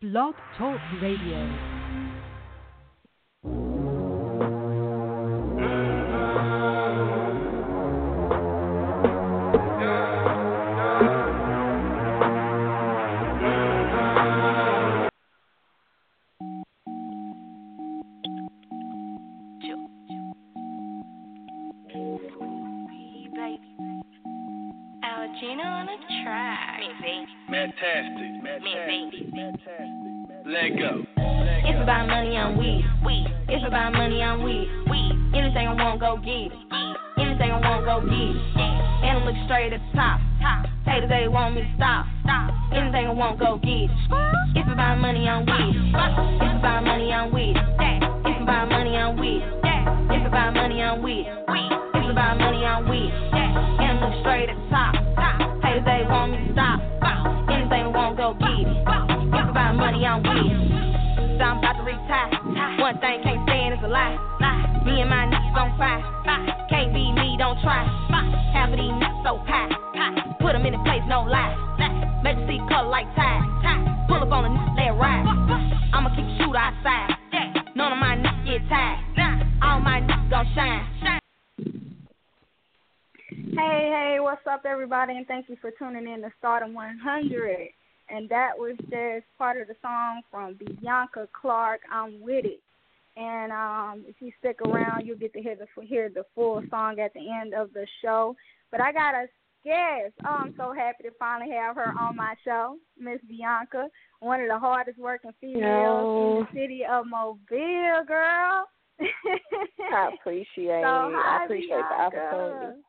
Blog Talk Radio. Go get it. About money. If about money. If about money. If about money. If about money, straight at the top. They want me. Anything I want, go it. If about money. So I'm to retire. One thing can't stand is a lie. Me and my niggas on fire. Can't be me, don't try. Half of these so high. Put them in the place, no lie. Make see color like tide. Hey, hey, what's up, everybody? And thank you for tuning in to Starrdom 100. And that was just part of the song from Bianca Clarke. I'm with it. And um, if you stick around, you'll get to hear the hear the full song at the end of the show. But I got a guest. Oh, I'm so happy to finally have her on my show, Miss Bianca, one of the hardest working females Yo. in the city of Mobile, girl. I appreciate So, hi, I appreciate the opportunity.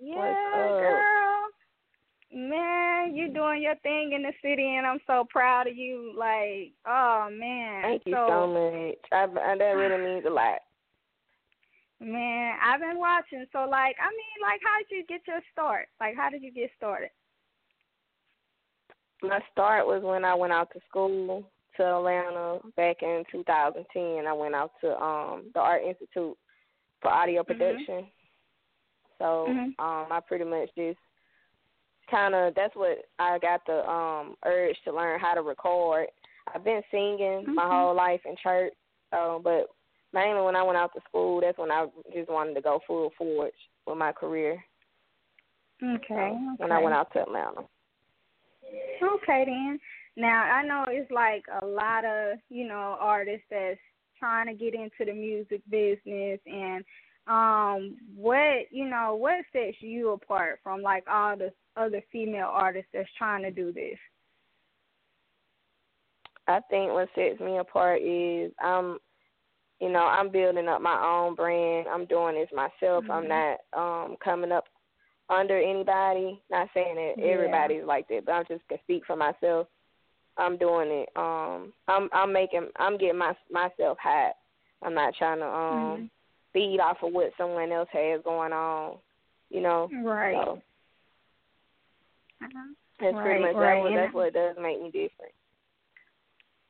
Yeah, girl. Man, you're doing your thing in the city, and I'm so proud of you. Like, oh man. Thank you so, so much. I, I, that really means a lot. Man, I've been watching. So, like, I mean, like, how did you get your start? Like, how did you get started? My start was when I went out to school to Atlanta back in 2010. I went out to um the Art Institute for audio Mm-hmm. production. So Mhm. um I pretty much just kind of that's what I got the um urge to learn how to record. I've been singing my Mhm. whole life in church, so but mainly when I went out to school, that's when I just wanted to go full forward with my career. Okay. So, When I went out to Atlanta. Okay then. Now I know it's like a lot of you know artists that's trying to get into the music business, and um, what you know what sets you apart from like all the other female artists that's trying to do this. I think what sets me apart is I'm, you know, I'm building up my own brand. I'm doing this myself. I'm not um coming up under anybody. Not saying that Yeah. everybody's like that, but I'm just gonna speak for myself. I'm doing it. Um, I'm I'm making I'm getting my myself hot. I'm not trying to um Mhm. feed off of what someone else has going on. You know, Right. so Uh-huh. that's Right, pretty much right. that. What, that's what does make me different.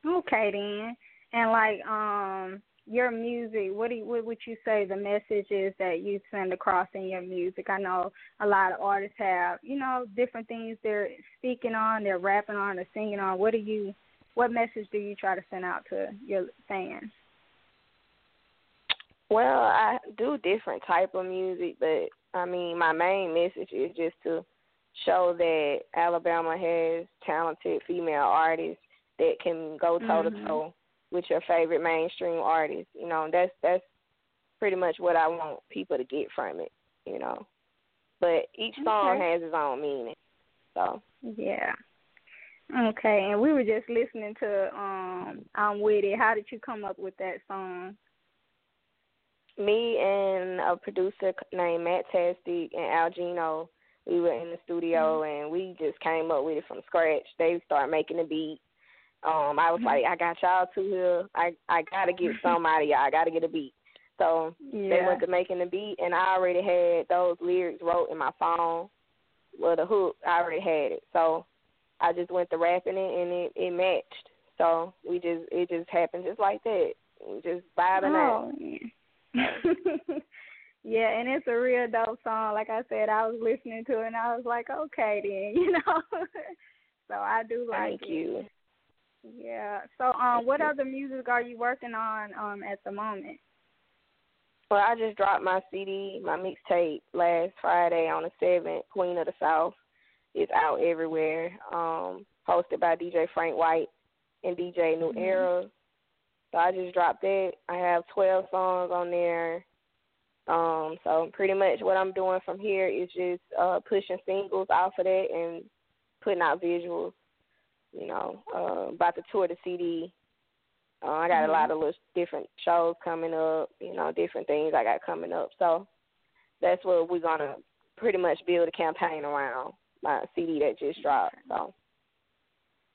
Okay then. And like um your music, what do you, what would you say the message is that you send across in your music? I know a lot of artists have, you know, different things they're speaking on, they're rapping on, they're singing on. What do you what message do you try to send out to your fans? Well, I do different type of music, but I mean, my main message is just to show that Alabama has talented female artists that can go toe to mm-hmm. toe with your favorite mainstream artists. You know, that's that's pretty much what I want people to get from it. You know, but each song Okay. has its own meaning. So Yeah. Okay, and we were just listening to um I'm with it. How did you come up with that song? me and a producer named Matt Tastic and Al Gino, we were in the studio and we just came up with it from scratch. They started making the beat. Um, I was Mm-hmm. like, I got y'all two here. I I gotta get some out of y'all. I gotta get a beat. So yeah. they went to making the beat, and I already had those lyrics wrote in my phone. Well, the hook, I already had it. So I just went to rapping it, and it it matched. So we just it just happened just like that. We just vibing out. Oh, yeah. yeah, and it's a real dope song. Like I said, I was listening to it and I was like, okay, then, you know. so I do like Thank it. you. Yeah. So, um, what other music are you working on um at the moment? Well, I just dropped my CD, my mixtape last Friday on the seventh. Queen of the South. is out everywhere. Um, hosted by DJ Frank White and DJ New Mhm. Era. So I just dropped that. I have twelve songs on there. Um, so pretty much what I'm doing from here is just uh pushing singles off of that and putting out visuals. You know, uh, about to tour the CD. Uh, I got Mhm. a lot of little different shows coming up. You know, different things I got coming up. So that's what we're gonna pretty much build a campaign around my CD that just dropped. So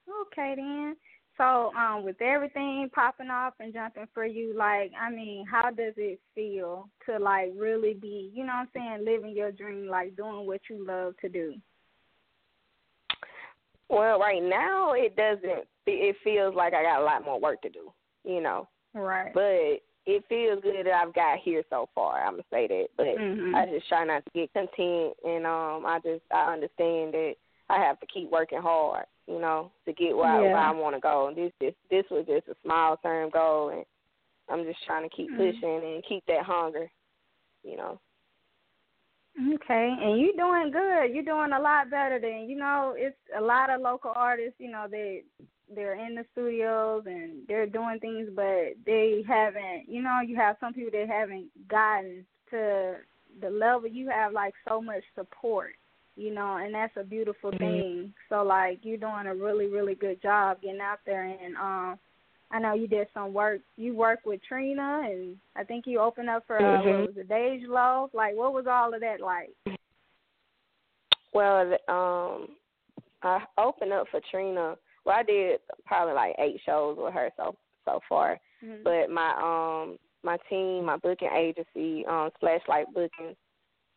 Okay, then. So, um, with everything popping off and jumping for you, like, I mean, how does it feel to like really be, you know what I'm saying, living your dream, like doing what you love to do? Well, right now it doesn't. It feels like I got a lot more work to do. You know, Right. but it feels good that I've got here so far. I'm gonna say that, but Mhm. I just try not to get content, and um, I just I understand that I have to keep working hard, you know, to get where, I, where I want to go. And this this this was just a small term goal, and I'm just trying to keep Mhm. pushing and keep that hunger, you know. Okay, and you're doing good. You're doing a lot better than you know. It's a lot of local artists. You know, they they're in the studios and they're doing things, but they haven't. You know, you have some people that haven't gotten to the level you have. Like so much support. You know, and that's a beautiful Mhm. thing. So like you're doing a really really good job getting out there and um. I know you did some work. You worked with Trina, and I think you opened up for uh, Mhm. what was it, Dej Loaf? Like, what was all of that like? Well, um, I opened up for Trina. Well, I did probably like eight shows with her so so far. Mhm. But my um my team, my booking agency, um, Splashlight Booking,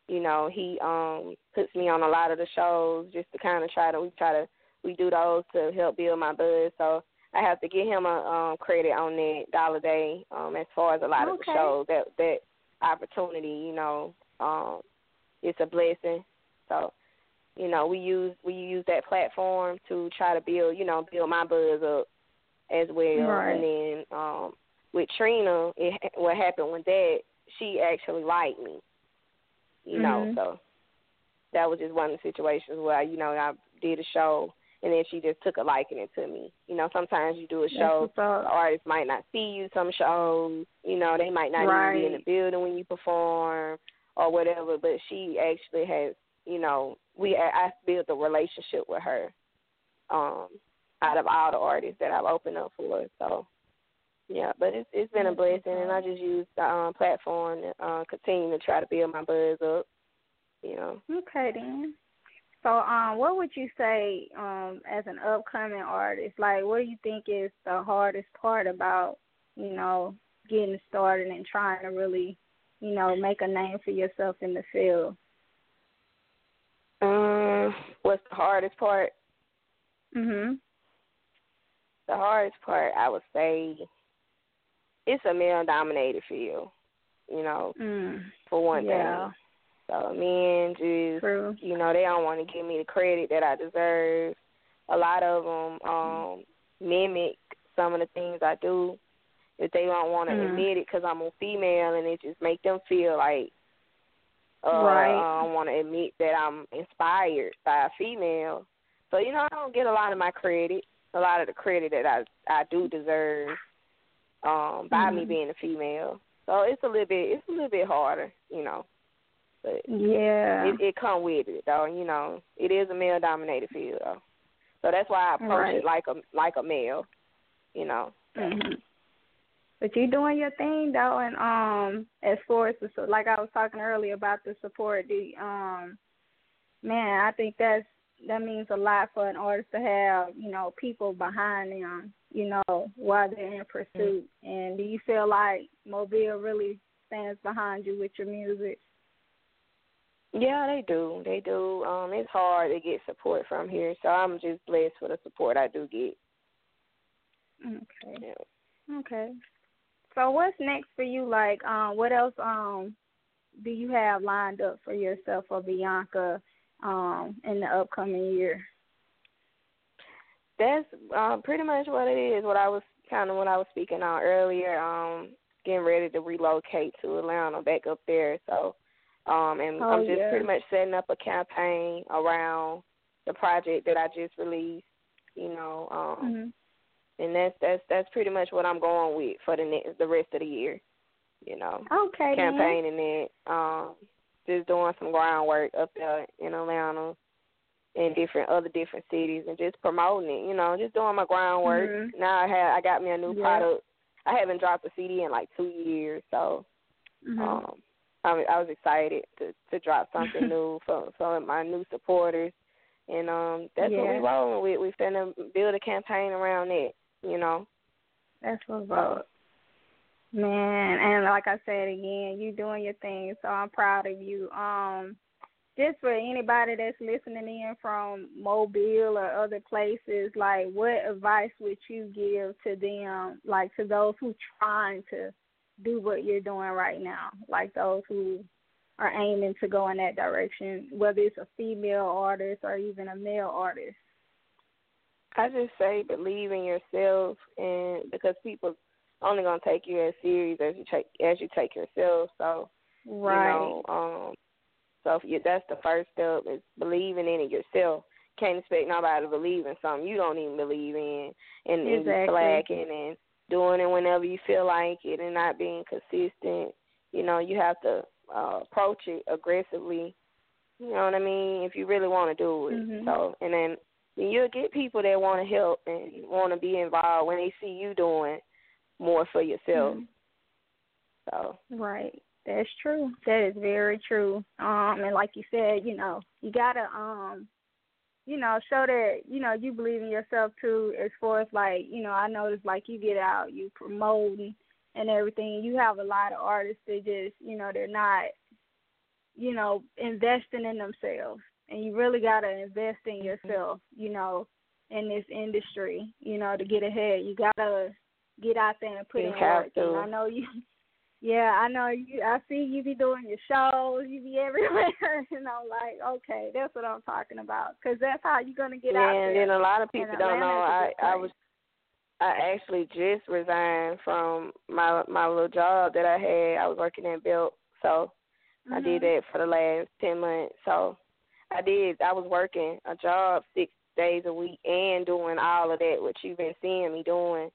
you know, he um puts me on a lot of the shows just to kind of try to we try to we do those to help build my buzz. So I have to give him a um credit on that dollar day um as far as a lot of the shows that that opportunity, you know, um it's a blessing. So you know, we use we use that platform to try to build, you know, build my buzz up as well. Right. And then um with Trina, it what happened with that, she actually liked me. You know, Mhm. so that was just one of the situations where you know I did a show and then she just took a liking to me. You know, sometimes you do a show, the might not see you some shows, you know, they might not even be in the building when you perform or whatever, but she actually has, you know, we I built a relationship with her um out of all the artists that I've opened up for. So yeah, but it's it's been a blessing and I just use the um platform to uh, continue to try to build my buzz up, you know. Okay then. So, um, what would you say, um, as an upcoming artist? Like, what do you think is the hardest part about, you know, getting started and trying to really, you know, make a name for yourself in the field? Um, what's the hardest part? Mhm. The hardest part, I would say, it's a male dominated field. You know, Mm. for one Yeah. thing. So men just, True. you know, they don't want to give me the credit that I deserve. A lot of them um mimic some of the things I do. If they don't want to Mm. admit it because I'm a female, and it just make them feel like, uh, Right. I don't want to admit that I'm inspired by a female. So you know, I don't get a lot of my credit. A lot of the credit that I I do deserve um by me Mhm. being a female. So it's a little bit it's a little bit harder, you know. But Yeah. it, it come with it though, you know. It is a male dominated field though. So that's why I approach Right. it like a like a male, you know. Mhm. But you're doing your thing though, and um, as far as the like I was talking earlier about the support, the um, man, I think that's that means a lot for an artist to have, you know, people behind them, you know, while they're in pursuit. Mm-hmm. And do you feel like Mobile really stands behind you with your music? Yeah, they do. They do. Um, it's hard to get support from here, so I'm just blessed for the support I do get. Okay. Yeah. Okay. So what's next for you? Like, um, what else um do you have lined up for yourself or Bianca um in the upcoming year? That's uh, pretty much what it is. What I was kind of what I was speaking on earlier. Um, getting ready to relocate to Atlanta, back up there. So um, and oh, I'm just yeah. pretty much setting up a campaign around the project that I just released. You know, um, mm-hmm. and that's that's that's pretty much what I'm going with for the next the rest of the year. You know, okay, campaigning it, um, just doing some groundwork up there in Atlanta and different other different cities and just promoting it. You know, just doing my groundwork. Mm-hmm. Now I have I got me a new yeah. product. I haven't dropped a CD in like two years, so mm-hmm. um I, I was excited to to drop something new for for my new supporters, and um that's yeah. what we rolling with. We finna build a campaign around it. You know. That's what's up. Man, and like I said again, you doing your thing, so I'm proud of you. Um, just for anybody that's listening in from Mobile or other places, like what advice would you give to them, like to those who trying to do what you're doing right now, like those who are aiming to go in that direction, whether it's a female artist or even a male artist? I just say believe in yourself, and because people only gonna take you as serious as you take as you take yourself. So right. you know, um, so if you, that's the first step is believing in it yourself. Can't expect nobody to believe in something you don't even believe in, and, exactly. and slacking and doing it whenever you feel like it and not being consistent. You know, you have to uh, approach it aggressively. You know what I mean? If you really want to do it. Mm-hmm. So, and then you'll get people that want to help and want to be involved when they see you doing more for yourself. Mm-hmm. So. Right. That's true. That is very true. Um, and like you said, you know, you gotta um you know, show that, you know, you believe in yourself too as far as like, you know, I noticed like you get out, you promoting and everything. You have a lot of artists that just, you know, they're not, you know, investing in themselves. And you really gotta invest in Mm-hmm. yourself, you know, in this industry, you know, to get ahead. You gotta get out there and put you in work. to. And I know you yeah, I know you. I see you be doing your shows. You be everywhere, and I'm like, okay, that's what I'm talking about. Because that's how you're gonna get yeah, out there. and then a lot of people don't know. I Atlanta's a good I was I actually just resigned from my my little job that I had. I was working at Belt, so mm-hmm. I did that for the last ten months. So I did. I was working a job six days a week and doing all of that, which you've been seeing me doing.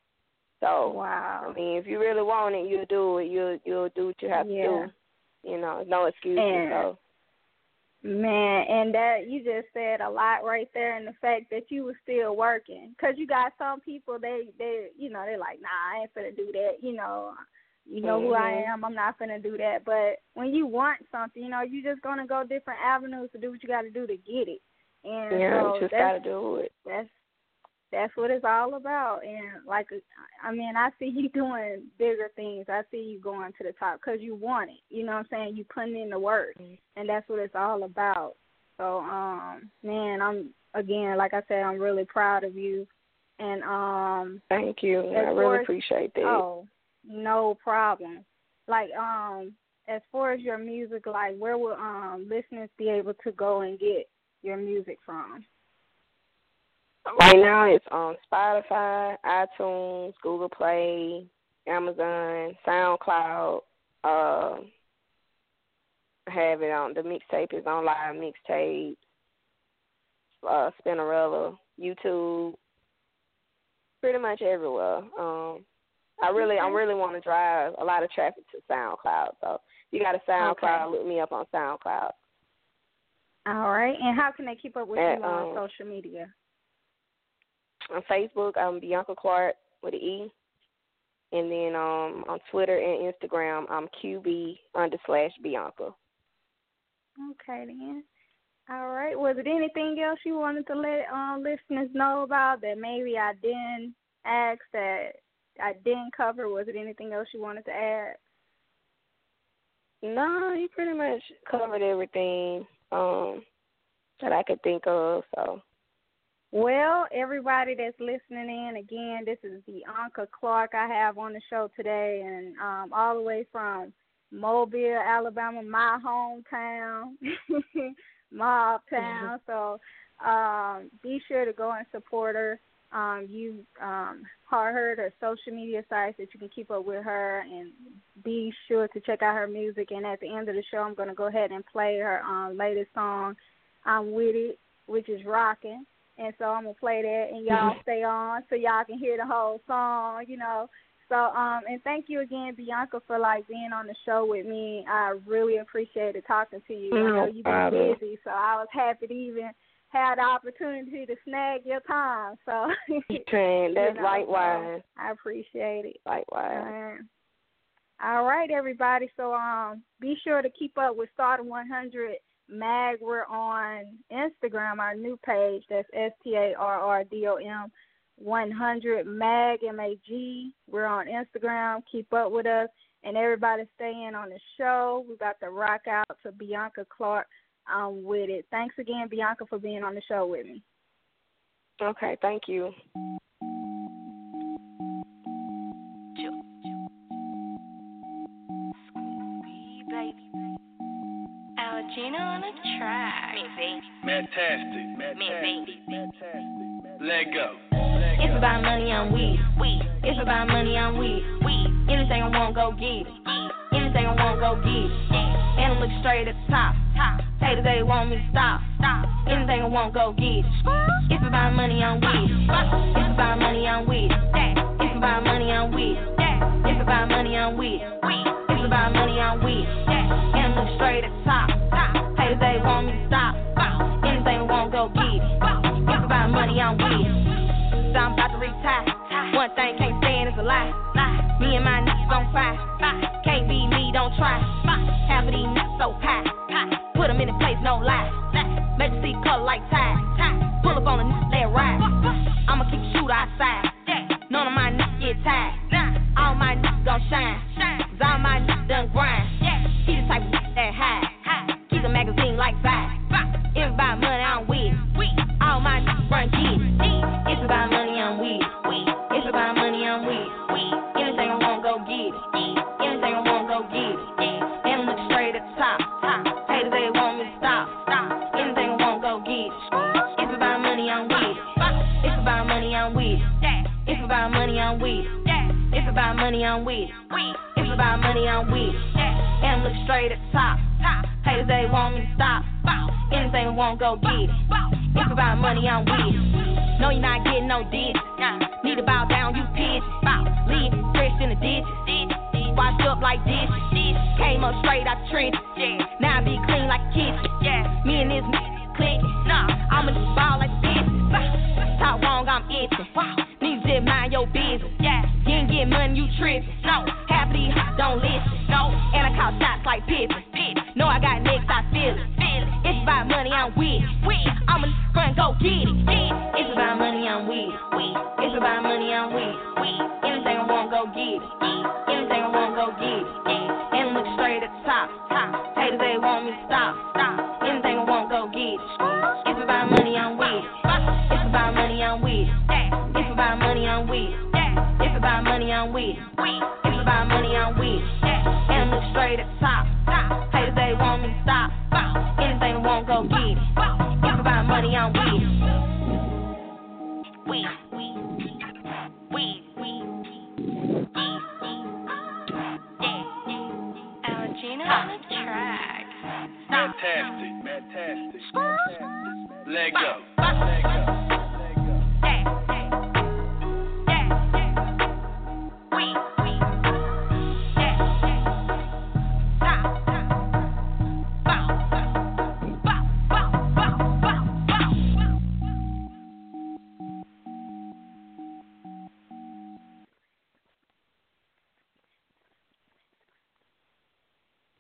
So wow. I mean, if you really want it, you'll do it. You'll you'll do what you have yeah. to do. You know, no excuses. And, so Man, and that you just said a lot right there, and the fact that you were still working, because you got some people they they you know they're like, nah, I ain't finna do that. You know, you know mm-hmm. who I am. I'm not finna do that. But when you want something, you know, you just gonna go different avenues to do what you got to do to get it. And yeah, so you just gotta do it. That's that's what it's all about. And like, I mean, I see you doing bigger things. I see you going to the top because you want it. You know what I'm saying? You putting in the work, and that's what it's all about. So, um, man, I'm again, like I said, I'm really proud of you. And um, thank you. I really as, appreciate that. Oh, no problem. Like, um, as far as your music, like, where will um listeners be able to go and get your music from? Right now, it's on Spotify, iTunes, Google Play, Amazon, SoundCloud. Uh, have it on the mixtape is on live mixtape. Uh, Spinrilla, YouTube, pretty much everywhere. Um, I really, I really want to drive a lot of traffic to SoundCloud. So you got a SoundCloud, okay. look me up on SoundCloud. All right, and how can they keep up with At, you on um, social media? On Facebook, I'm Bianca Clarke with an E. And then um on Twitter and Instagram, I'm QB under slash Bianca. Okay then. All right. Was it anything else you wanted to let um, listeners know about that maybe I didn't ask that I didn't cover? Was it anything else you wanted to add? No, you pretty much covered everything um, that I could think of. So. Well, everybody that's listening in, again, this is Bianca Clarke I have on the show today, and um, all the way from Mobile, Alabama, my hometown, my town. So um, be sure to go and support her. Um, you um, heard her social media sites that you can keep up with her, and be sure to check out her music. And at the end of the show, I'm going to go ahead and play her um, latest song, "I'm with It," which is rocking. And so I'm gonna play that, and y'all mm-hmm. stay on so y'all can hear the whole song. You know, so um, and thank you again, Bianca, for like being on the show with me. I really appreciated talking to you. No I know you've been busy, so I was happy to even have the opportunity to snag your time. So Train, that's you know, likewise. So I appreciate it. Likewise. All right, everybody. So um, be sure to keep up with Starrdom 100 Mag. We're on Instagram, our new page. That's S T A R R D O M 100 Mag M A G. We're on Instagram. Keep up with us, and everybody staying on the show. We got to rock out to Bianca Clarke. I'm with it. Thanks again, Bianca, for being on the show with me. Okay, thank you. Gina on the track. Fantastic. Fantastic. Let go. If about money, I'm weed. Weed. If about money, I'm weed. Weed. Anything I want, go get it. Anything I want, go get it. And I look straight at the top. Top. Haters, they want me to stop. Stop. Anything I want, go get it. If about money, I'm weed. If about money, I'm weed. If about money, I'm weed. If about money, I'm weed. If about money, I'm weed. And I look straight at the top. They want me to stop. Anything want, go get it. If about money, I'm weed. So I'm about to retire. One thing can't stand is a lie. Me and my niggas on fire. Can't be me, don't try. Half of these niggas so high. Put them in a place, no lie. Make them see color like tide. About money, I'm it. It's about money, I'm it. It's about money, I'm it. And look straight at the top. Haters, they want me to stop. Anything I want, go get it. It's about money, I'm. No, you're not getting no ditch. Need to bow down, you pitch. Leave fresh in the ditch. Washed up like this. Came up straight out trench. Now I be clean like kitchen. Me and this click. I'ma ball like this. Talk wrong, I'm itching. Get money, you trippin'. No, half these don't listen. No, and I call shots like Pippen. No, I got next, I feel it. It's about money, I'm with it. I'ma run, go get it. Let go.